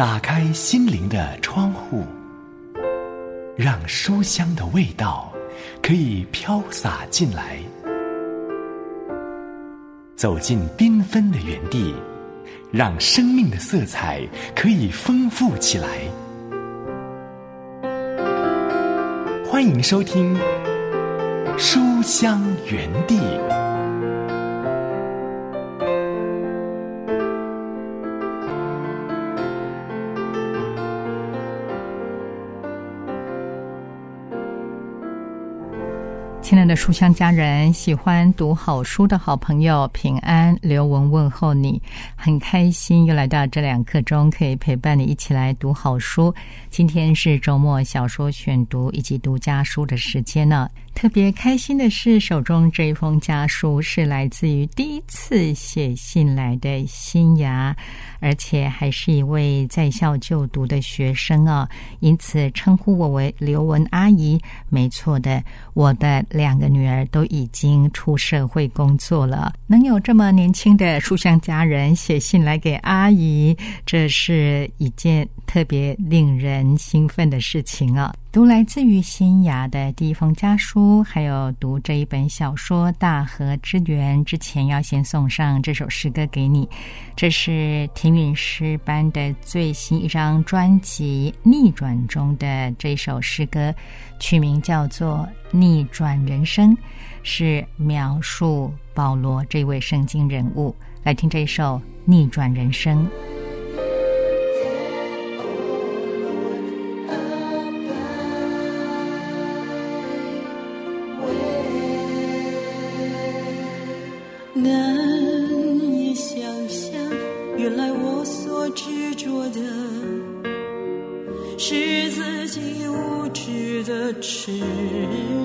打开心灵的窗户，让书香的味道可以飘洒进来。走进缤纷的园地，让生命的色彩可以丰富起来。欢迎收听《书香园地》。亲书香家人，喜欢读好书的好朋友，平安刘文问候你，很开心又来到这两刻钟，可以陪伴你一起来读好书。今天是周末小说选读以及读家书的时间呢。特别开心的是，手中这一封家书是来自于第一次写信来的新芽，而且还是一位在校就读的学生啊，因此称呼我为刘文阿姨。没错的，我的两的女儿都已经出社会工作了，能有这么年轻的书香家人写信来给阿姨，这是一件特别令人兴奋的事情啊。读来自于新雅的第一封家书，还有读这一本小说《大河之源》之前，要先送上这首诗歌给你。这是田韵诗班的最新一张专辑《逆转》中的这首诗歌，取名叫做《逆转人生》，是描述保罗这位圣经人物。来听这首《逆转人生》。是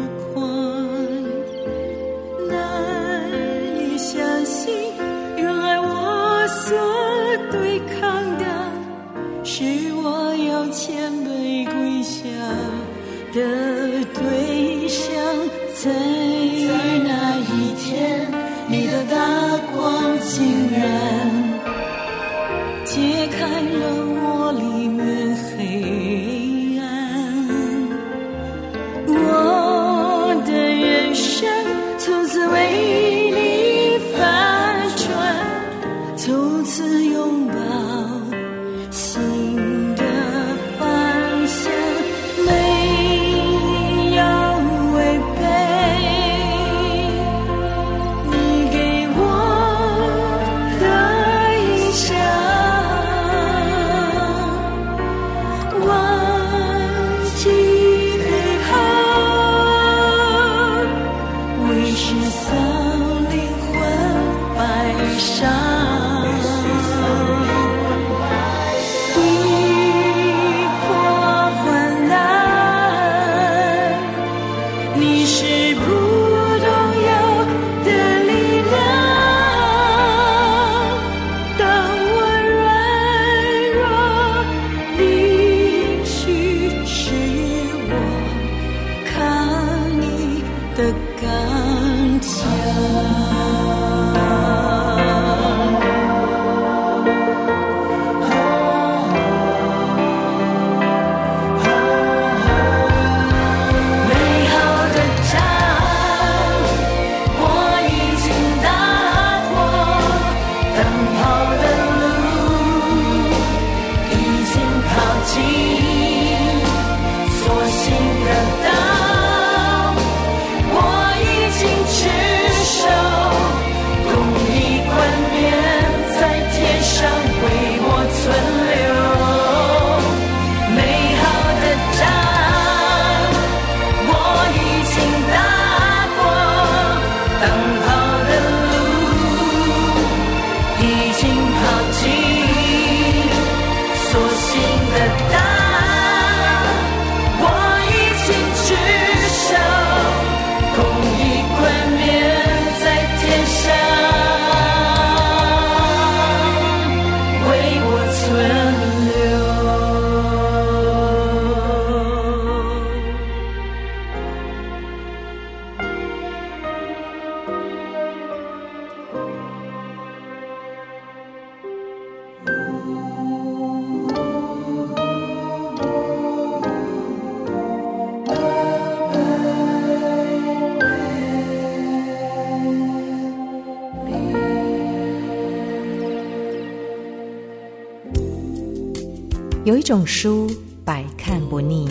种书百看不腻，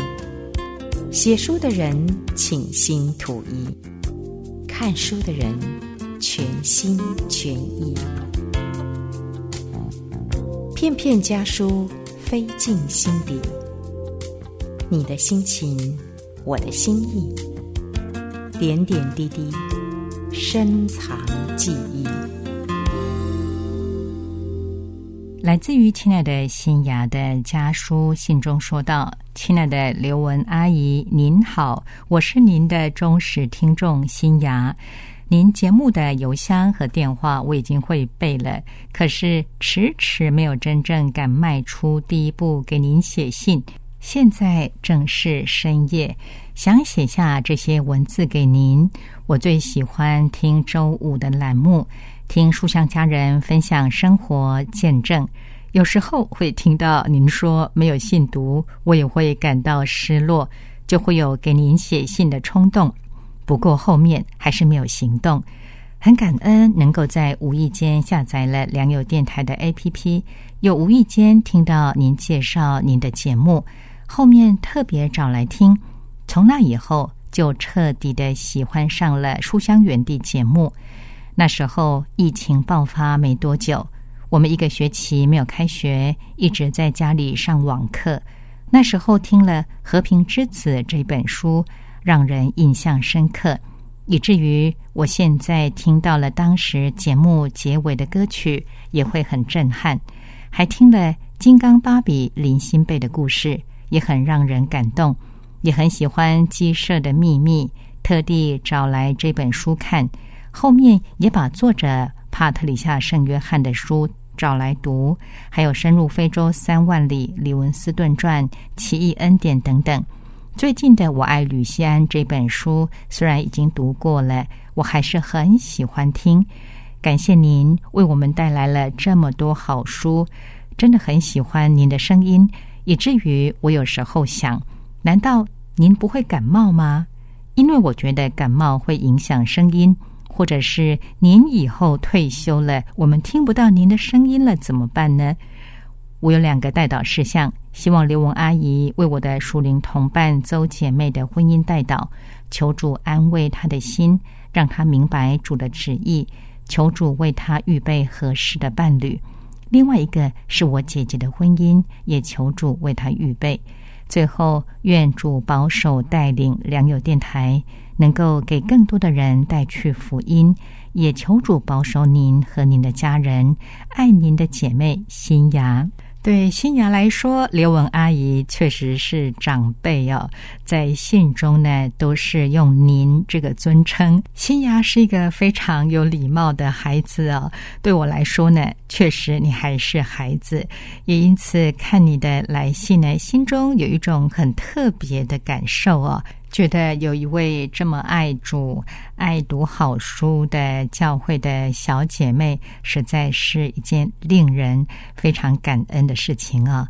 写书的人倾心吐意，看书的人全心全意。片片家书飞进心底，你的心情，我的心意，点点滴滴，深藏记忆。来自于亲爱的新雅的家书信中说道：“亲爱的刘文阿姨，您好，我是您的忠实听众新雅。您节目的邮箱和电话我已经会背了，可是迟迟没有真正敢迈出第一步给您写信。现在正是深夜，想写下这些文字给您。我最喜欢听周五的栏目。”听书香家人分享生活见证，有时候会听到您说没有信读，我也会感到失落，就会有给您写信的冲动。不过后面还是没有行动。很感恩能够在无意间下载了良友电台的 APP，又无意间听到您介绍您的节目，后面特别找来听。从那以后，就彻底的喜欢上了书香园地节目。那时候疫情爆发没多久，我们一个学期没有开学，一直在家里上网课。那时候听了《和平之子》这本书，让人印象深刻，以至于我现在听到了当时节目结尾的歌曲，也会很震撼。还听了金刚芭比林心贝的故事，也很让人感动。也很喜欢鸡舍的秘密，特地找来这本书看。后面也把作者帕特里夏·圣约翰的书找来读，还有《深入非洲三万里》《李文斯顿传》《奇异恩典》等等。最近的《我爱吕西安》这本书虽然已经读过了，我还是很喜欢听。感谢您为我们带来了这么多好书，真的很喜欢您的声音，以至于我有时候想：难道您不会感冒吗？因为我觉得感冒会影响声音。或者是您以后退休了，我们听不到您的声音了，怎么办呢？我有两个代祷事项，希望刘文阿姨为我的属灵同伴邹姐妹的婚姻代祷，求主安慰她的心，让她明白主的旨意，求主为她预备合适的伴侣。另外一个是我姐姐的婚姻，也求主为她预备。最后，愿主保守带领良友电台。能够给更多的人带去福音，也求主保守您和您的家人，爱您的姐妹新芽。对新芽来说，刘文阿姨确实是长辈哦，在信中呢都是用您这个尊称。新芽是一个非常有礼貌的孩子哦，对我来说呢，确实你还是孩子，也因此看你的来信呢，心中有一种很特别的感受哦。觉得有一位这么爱主、爱读好书的教会的小姐妹，实在是一件令人非常感恩的事情啊！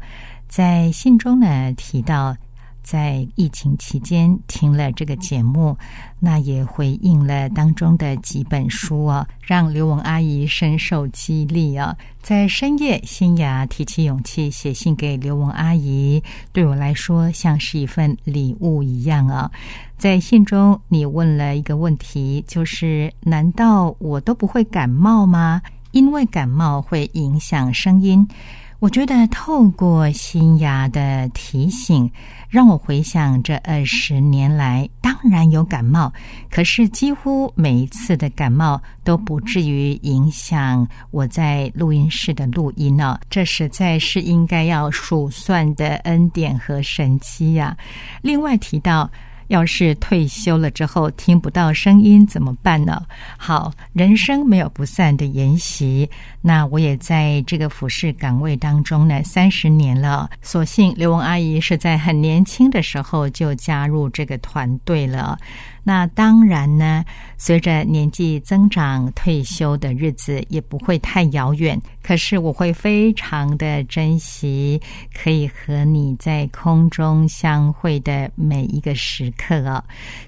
在信中呢提到。在疫情期间听了这个节目，那也回应了当中的几本书啊，让刘文阿姨深受激励啊。在深夜，新雅提起勇气写信给刘文阿姨，对我来说像是一份礼物一样啊。在信中，你问了一个问题，就是难道我都不会感冒吗？因为感冒会影响声音。我觉得透过新芽的提醒，让我回想这二十年来，当然有感冒，可是几乎每一次的感冒都不至于影响我在录音室的录音呢。这实在是应该要数算的恩典和神迹呀。另外提到。要是退休了之后听不到声音怎么办呢？好，人生没有不散的筵席。那我也在这个服饰岗位当中呢，三十年了。所幸刘文阿姨是在很年轻的时候就加入这个团队了。那当然呢，随着年纪增长，退休的日子也不会太遥远。可是我会非常的珍惜可以和你在空中相会的每一个时刻哦！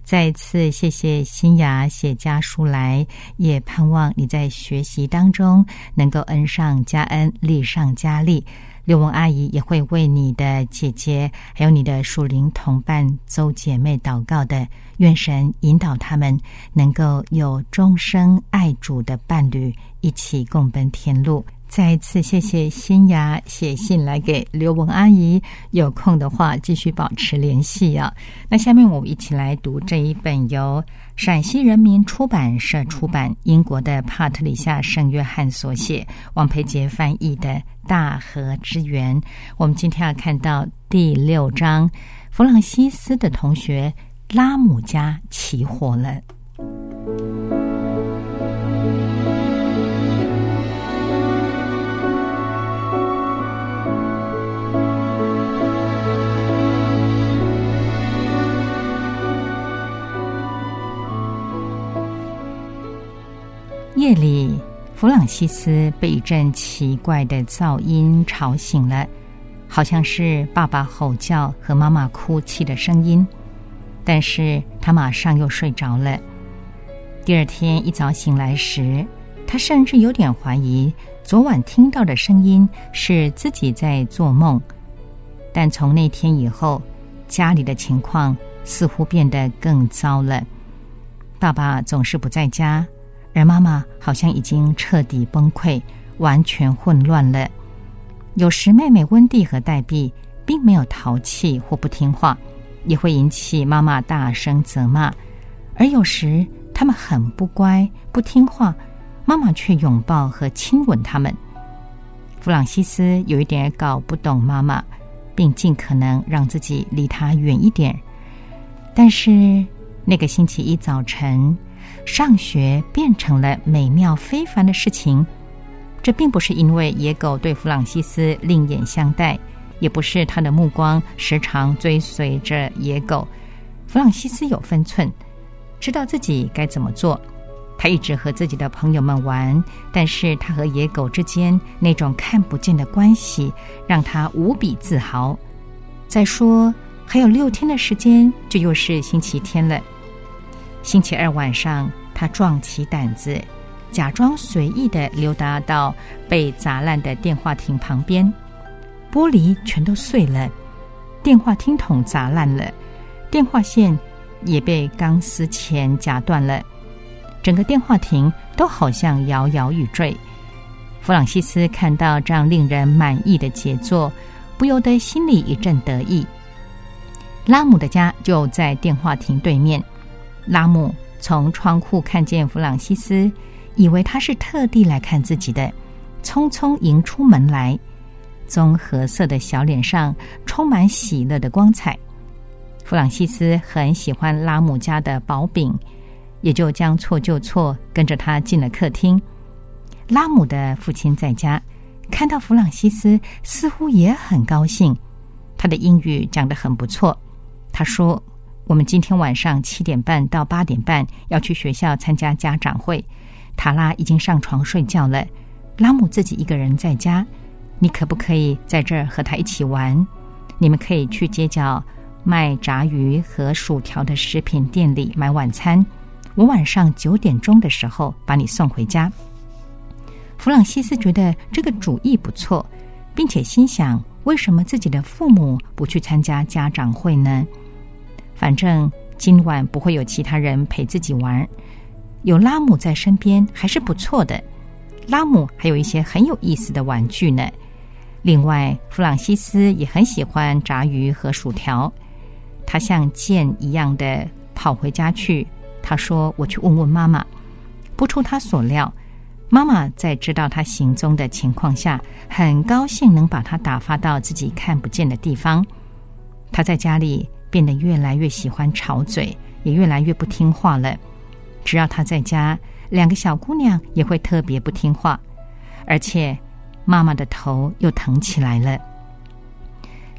再次谢谢新雅写家书来，也盼望你在学习当中能够恩上加恩，利上加利。刘文阿姨也会为你的姐姐，还有你的属灵同伴周姐妹祷告的，愿神引导他们能够有终生爱主的伴侣，一起共奔天路。再一次谢谢新雅写信来给刘文阿姨，有空的话继续保持联系啊。那下面我们一起来读这一本由陕西人民出版社出版、英国的帕特里夏圣约翰所写、王培杰翻译的《大河之源》。我们今天要看到第六章，弗朗西斯的同学拉姆家起火了。夜里，弗朗西斯被一阵奇怪的噪音吵醒了，好像是爸爸吼叫和妈妈哭泣的声音。但是他马上又睡着了。第二天一早醒来时，他甚至有点怀疑昨晚听到的声音是自己在做梦。但从那天以后，家里的情况似乎变得更糟了。爸爸总是不在家。而妈妈好像已经彻底崩溃，完全混乱了。有时妹妹温蒂和黛碧并没有淘气或不听话，也会引起妈妈大声责骂；而有时他们很不乖、不听话，妈妈却拥抱和亲吻他们。弗朗西斯有一点搞不懂妈妈，并尽可能让自己离她远一点。但是那个星期一早晨。上学变成了美妙非凡的事情，这并不是因为野狗对弗朗西斯另眼相待，也不是他的目光时常追随着野狗。弗朗西斯有分寸，知道自己该怎么做。他一直和自己的朋友们玩，但是他和野狗之间那种看不见的关系让他无比自豪。再说，还有六天的时间，就又是星期天了。星期二晚上，他壮起胆子，假装随意的溜达到被砸烂的电话亭旁边，玻璃全都碎了，电话听筒砸烂了，电话线也被钢丝钳夹断了，整个电话亭都好像摇摇欲坠。弗朗西斯看到这样令人满意的杰作，不由得心里一阵得意。拉姆的家就在电话亭对面。拉姆从窗户看见弗朗西斯，以为他是特地来看自己的，匆匆迎出门来，棕褐色的小脸上充满喜乐的光彩。弗朗西斯很喜欢拉姆家的薄饼，也就将错就错，跟着他进了客厅。拉姆的父亲在家，看到弗朗西斯，似乎也很高兴。他的英语讲得很不错，他说。我们今天晚上七点半到八点半要去学校参加家长会。塔拉已经上床睡觉了，拉姆自己一个人在家。你可不可以在这儿和他一起玩？你们可以去街角卖炸鱼和薯条的食品店里买晚餐。我晚上九点钟的时候把你送回家。弗朗西斯觉得这个主意不错，并且心想：为什么自己的父母不去参加家长会呢？反正今晚不会有其他人陪自己玩，有拉姆在身边还是不错的。拉姆还有一些很有意思的玩具呢。另外，弗朗西斯也很喜欢炸鱼和薯条。他像箭一样的跑回家去。他说：“我去问问妈妈。”不出他所料，妈妈在知道他行踪的情况下，很高兴能把他打发到自己看不见的地方。他在家里。变得越来越喜欢吵嘴，也越来越不听话了。只要他在家，两个小姑娘也会特别不听话，而且妈妈的头又疼起来了。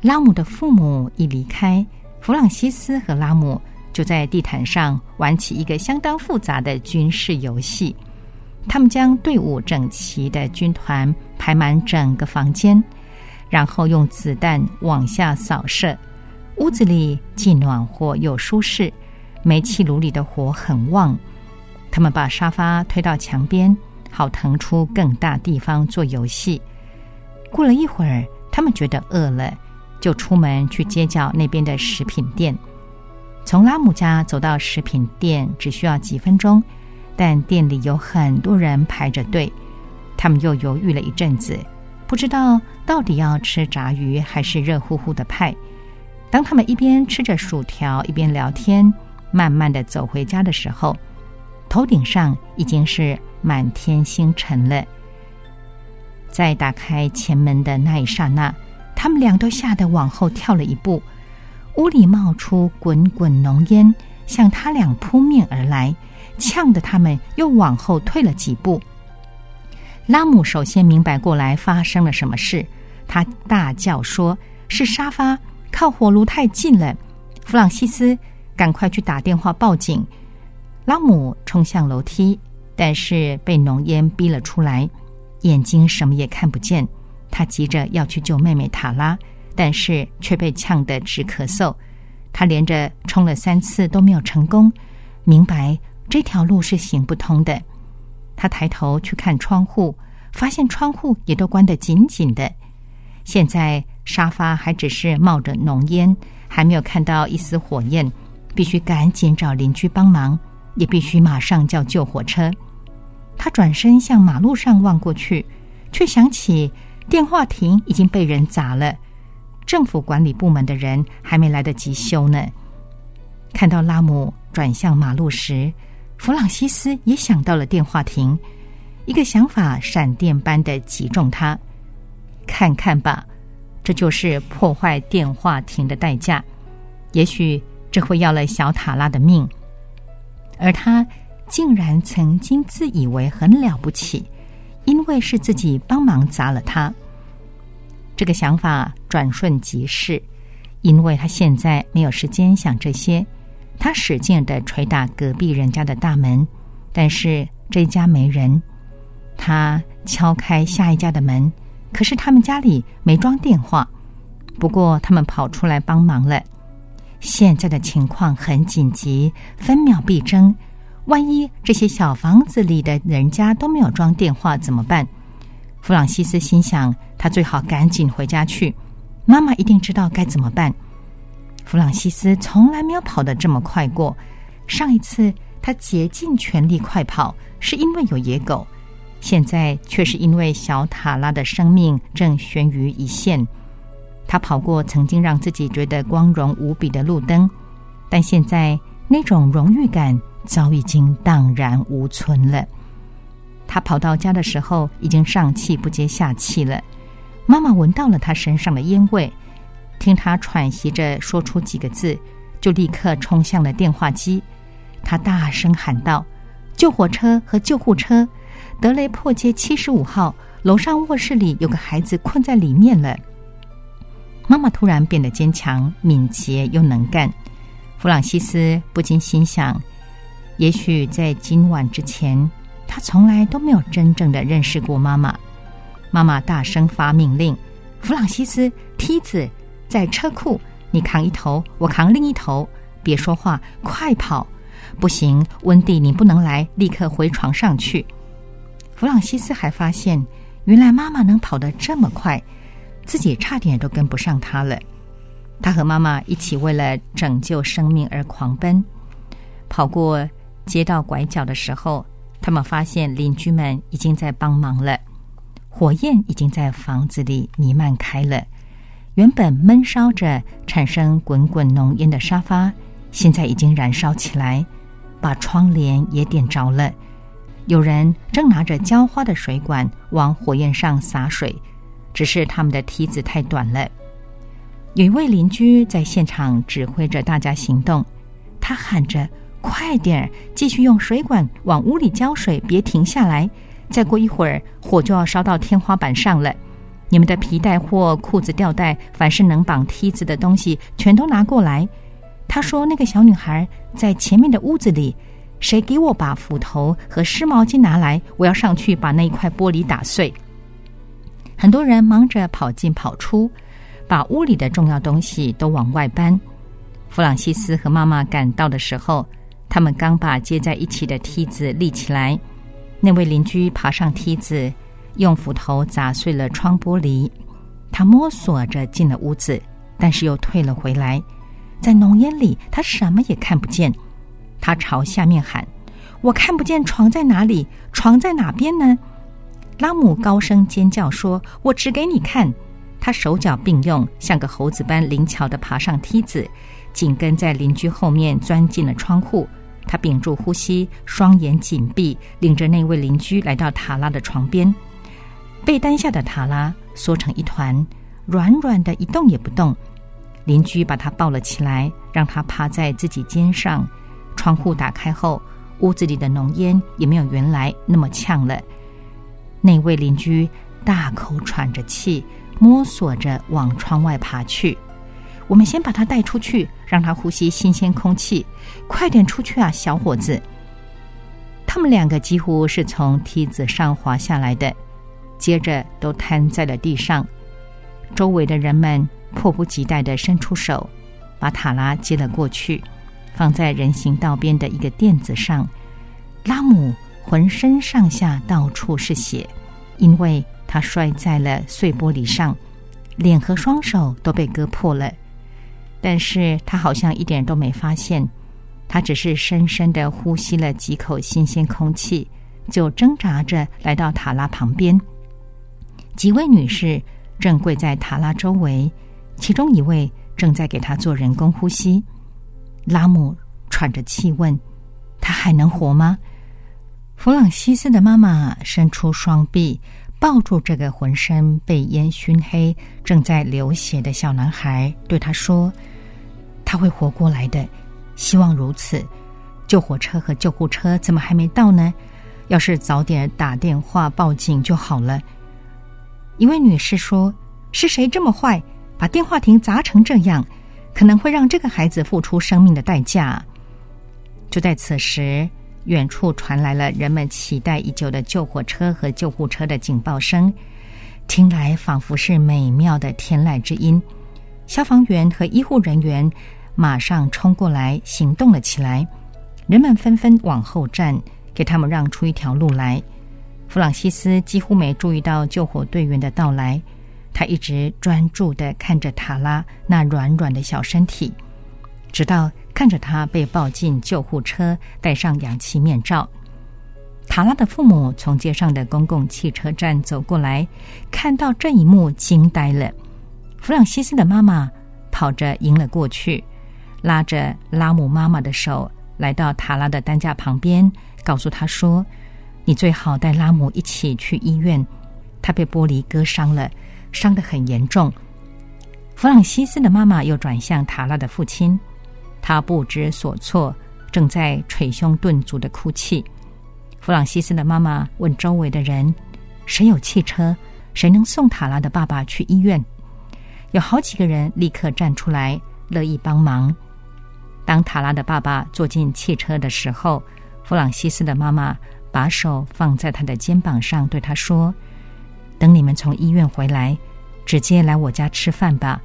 拉姆的父母一离开，弗朗西斯和拉姆就在地毯上玩起一个相当复杂的军事游戏。他们将队伍整齐的军团排满整个房间，然后用子弹往下扫射。屋子里既暖和又舒适，煤气炉里的火很旺。他们把沙发推到墙边，好腾出更大地方做游戏。过了一会儿，他们觉得饿了，就出门去街角那边的食品店。从拉姆家走到食品店只需要几分钟，但店里有很多人排着队。他们又犹豫了一阵子，不知道到底要吃炸鱼还是热乎乎的派。当他们一边吃着薯条一边聊天，慢慢的走回家的时候，头顶上已经是满天星辰了。在打开前门的那一刹那，他们俩都吓得往后跳了一步。屋里冒出滚滚浓烟，向他俩扑面而来，呛得他们又往后退了几步。拉姆首先明白过来发生了什么事，他大叫说：“是沙发靠火炉太近了！”弗朗西斯赶快去打电话报警。拉姆冲向楼梯，但是被浓烟逼了出来，眼睛什么也看不见。他急着要去救妹妹塔拉。但是却被呛得直咳嗽，他连着冲了三次都没有成功，明白这条路是行不通的。他抬头去看窗户，发现窗户也都关得紧紧的。现在沙发还只是冒着浓烟，还没有看到一丝火焰，必须赶紧找邻居帮忙，也必须马上叫救火车。他转身向马路上望过去，却想起电话亭已经被人砸了。政府管理部门的人还没来得及修呢。看到拉姆转向马路时，弗朗西斯也想到了电话亭，一个想法闪电般的击中他。看看吧，这就是破坏电话亭的代价。也许这会要了小塔拉的命，而他竟然曾经自以为很了不起，因为是自己帮忙砸了他。这个想法转瞬即逝，因为他现在没有时间想这些。他使劲的捶打隔壁人家的大门，但是这家没人。他敲开下一家的门，可是他们家里没装电话。不过他们跑出来帮忙了。现在的情况很紧急，分秒必争。万一这些小房子里的人家都没有装电话怎么办？弗朗西斯心想，他最好赶紧回家去，妈妈一定知道该怎么办。弗朗西斯从来没有跑得这么快过，上一次他竭尽全力快跑是因为有野狗，现在却是因为小塔拉的生命正悬于一线。他跑过曾经让自己觉得光荣无比的路灯，但现在那种荣誉感早已经荡然无存了。他跑到家的时候，已经上气不接下气了。妈妈闻到了他身上的烟味，听他喘息着说出几个字，就立刻冲向了电话机。他大声喊道：“救火车和救护车！德雷破街七十五号楼上卧室里有个孩子困在里面了。”妈妈突然变得坚强、敏捷又能干。弗朗西斯不禁心想：也许在今晚之前。他从来都没有真正的认识过妈妈。妈妈大声发命令：“弗朗西斯，梯子在车库，你扛一头，我扛另一头。别说话，快跑！不行，温蒂，你不能来，立刻回床上去。”弗朗西斯还发现，原来妈妈能跑得这么快，自己差点都跟不上她了。他和妈妈一起为了拯救生命而狂奔，跑过街道拐角的时候。他们发现邻居们已经在帮忙了，火焰已经在房子里弥漫开了。原本闷烧着、产生滚滚浓烟的沙发，现在已经燃烧起来，把窗帘也点着了。有人正拿着浇花的水管往火焰上洒水，只是他们的梯子太短了。有一位邻居在现场指挥着大家行动，他喊着。快点儿继续用水管往屋里浇水，别停下来！再过一会儿，火就要烧到天花板上了。你们的皮带或裤子吊带，凡是能绑梯子的东西，全都拿过来。他说：“那个小女孩在前面的屋子里，谁给我把斧头和湿毛巾拿来？我要上去把那一块玻璃打碎。”很多人忙着跑进跑出，把屋里的重要东西都往外搬。弗朗西斯和妈妈赶到的时候。他们刚把接在一起的梯子立起来，那位邻居爬上梯子，用斧头砸碎了窗玻璃。他摸索着进了屋子，但是又退了回来。在浓烟里，他什么也看不见。他朝下面喊：“我看不见床在哪里，床在哪边呢？”拉姆高声尖叫说：“我指给你看！”他手脚并用，像个猴子般灵巧地爬上梯子，紧跟在邻居后面钻进了窗户。他屏住呼吸，双眼紧闭，领着那位邻居来到塔拉的床边。被单下的塔拉缩成一团，软软的，一动也不动。邻居把他抱了起来，让他趴在自己肩上。窗户打开后，屋子里的浓烟也没有原来那么呛了。那位邻居大口喘着气，摸索着往窗外爬去。我们先把他带出去，让他呼吸新鲜空气。快点出去啊，小伙子！他们两个几乎是从梯子上滑下来的，接着都瘫在了地上。周围的人们迫不及待地伸出手，把塔拉接了过去，放在人行道边的一个垫子上。拉姆浑身上下到处是血，因为他摔在了碎玻璃上，脸和双手都被割破了。但是他好像一点都没发现，他只是深深的呼吸了几口新鲜空气，就挣扎着来到塔拉旁边。几位女士正跪在塔拉周围，其中一位正在给他做人工呼吸。拉姆喘着气问：“他还能活吗？”弗朗西斯的妈妈伸出双臂，抱住这个浑身被烟熏黑、正在流血的小男孩，对他说。他会活过来的，希望如此。救火车和救护车怎么还没到呢？要是早点打电话报警就好了。一位女士说：“是谁这么坏，把电话亭砸成这样？可能会让这个孩子付出生命的代价。”就在此时，远处传来了人们期待已久的救火车和救护车的警报声，听来仿佛是美妙的天籁之音。消防员和医护人员。马上冲过来，行动了起来。人们纷纷往后站，给他们让出一条路来。弗朗西斯几乎没注意到救火队员的到来，他一直专注的看着塔拉那软软的小身体，直到看着他被抱进救护车，戴上氧气面罩。塔拉的父母从街上的公共汽车站走过来，看到这一幕，惊呆了。弗朗西斯的妈妈跑着迎了过去。拉着拉姆妈妈的手来到塔拉的担架旁边，告诉他说：“你最好带拉姆一起去医院，他被玻璃割伤了，伤得很严重。”弗朗西斯的妈妈又转向塔拉的父亲，他不知所措，正在捶胸顿足的哭泣。弗朗西斯的妈妈问周围的人：“谁有汽车？谁能送塔拉的爸爸去医院？”有好几个人立刻站出来，乐意帮忙。当塔拉的爸爸坐进汽车的时候，弗朗西斯的妈妈把手放在他的肩膀上，对他说：“等你们从医院回来，直接来我家吃饭吧。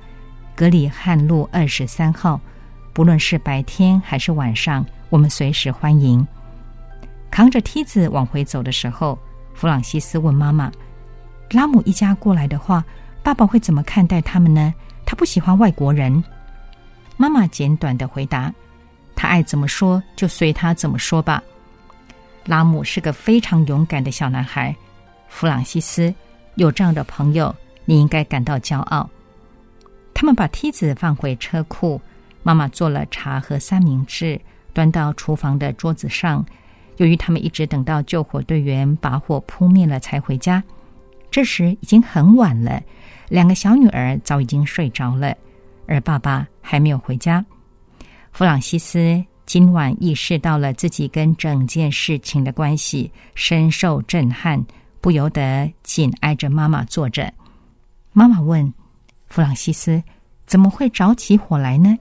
格里汉路二十三号，不论是白天还是晚上，我们随时欢迎。”扛着梯子往回走的时候，弗朗西斯问妈妈：“拉姆一家过来的话，爸爸会怎么看待他们呢？他不喜欢外国人。”妈妈简短的回答：“他爱怎么说就随他怎么说吧。”拉姆是个非常勇敢的小男孩。弗朗西斯有这样的朋友，你应该感到骄傲。他们把梯子放回车库，妈妈做了茶和三明治，端到厨房的桌子上。由于他们一直等到救火队员把火扑灭了才回家，这时已经很晚了。两个小女儿早已经睡着了。而爸爸还没有回家。弗朗西斯今晚意识到了自己跟整件事情的关系，深受震撼，不由得紧挨着妈妈坐着。妈妈问弗朗西斯：“怎么会着起火来呢？”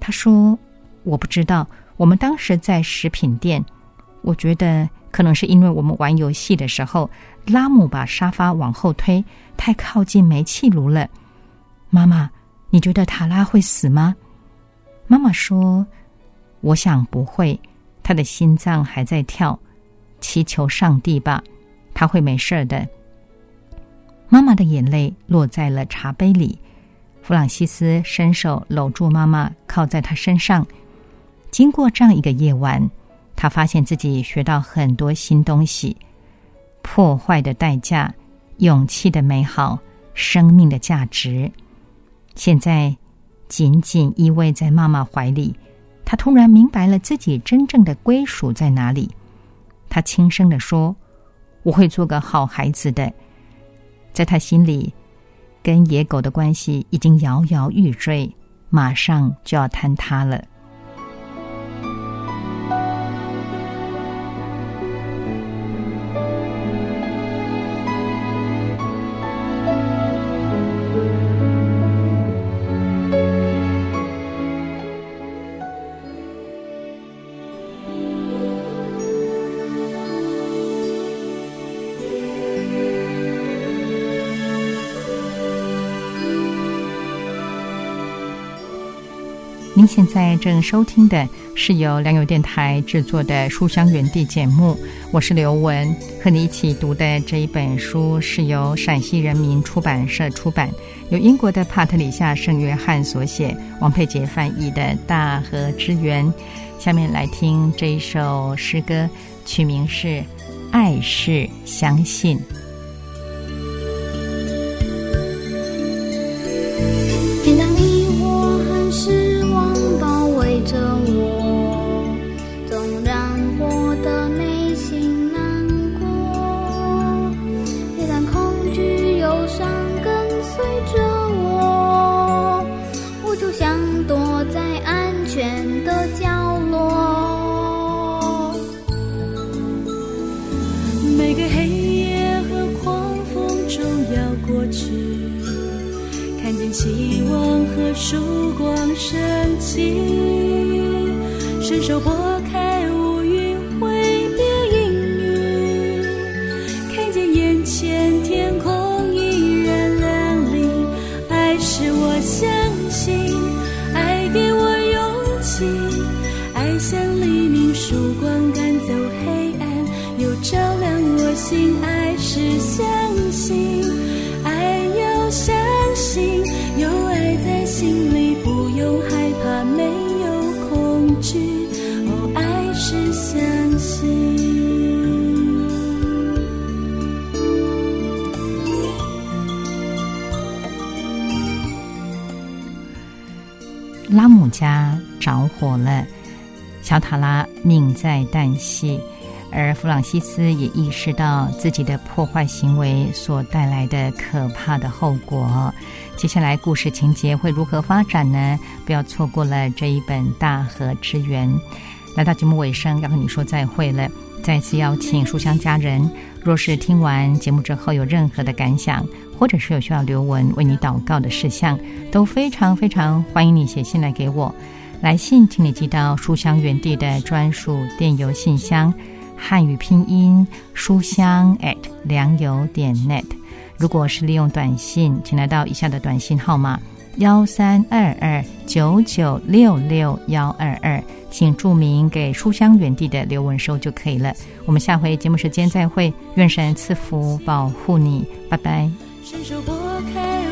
他说：“我不知道。我们当时在食品店，我觉得可能是因为我们玩游戏的时候，拉姆把沙发往后推，太靠近煤气炉了。”妈妈。你觉得塔拉会死吗？妈妈说：“我想不会，他的心脏还在跳，祈求上帝吧，他会没事的。”妈妈的眼泪落在了茶杯里。弗朗西斯伸手搂住妈妈，靠在她身上。经过这样一个夜晚，他发现自己学到很多新东西：破坏的代价、勇气的美好、生命的价值。现在，紧紧依偎在妈妈怀里，他突然明白了自己真正的归属在哪里。他轻声的说：“我会做个好孩子的。”在他心里。跟野狗的关系已经摇摇欲坠，马上就要坍塌了。在正收听的是由良友电台制作的《书香园地》节目，我是刘雯，和你一起读的这一本书是由陕西人民出版社出版，由英国的帕特里夏·圣约翰所写，王佩杰翻译的《大河之源》。下面来听这一首诗歌，曲名是《爱是相信》。是我相信。家着火了，小塔拉命在旦夕，而弗朗西斯也意识到自己的破坏行为所带来的可怕的后果。接下来故事情节会如何发展呢？不要错过了这一本《大河之源》。来到节目尾声，要和你说再会了。再次邀请书香家人，若是听完节目之后有任何的感想。或者是有需要留文为你祷告的事项，都非常非常欢迎你写信来给我。来信，请你寄到书香园地的专属电邮信箱，汉语拼音书香 at 良友点 net。如果是利用短信，请来到以下的短信号码：幺三二二九九六六幺二二，请注明给书香园地的刘文收就可以了。我们下回节目时间再会，愿神赐福保护你，拜拜。伸手拨开。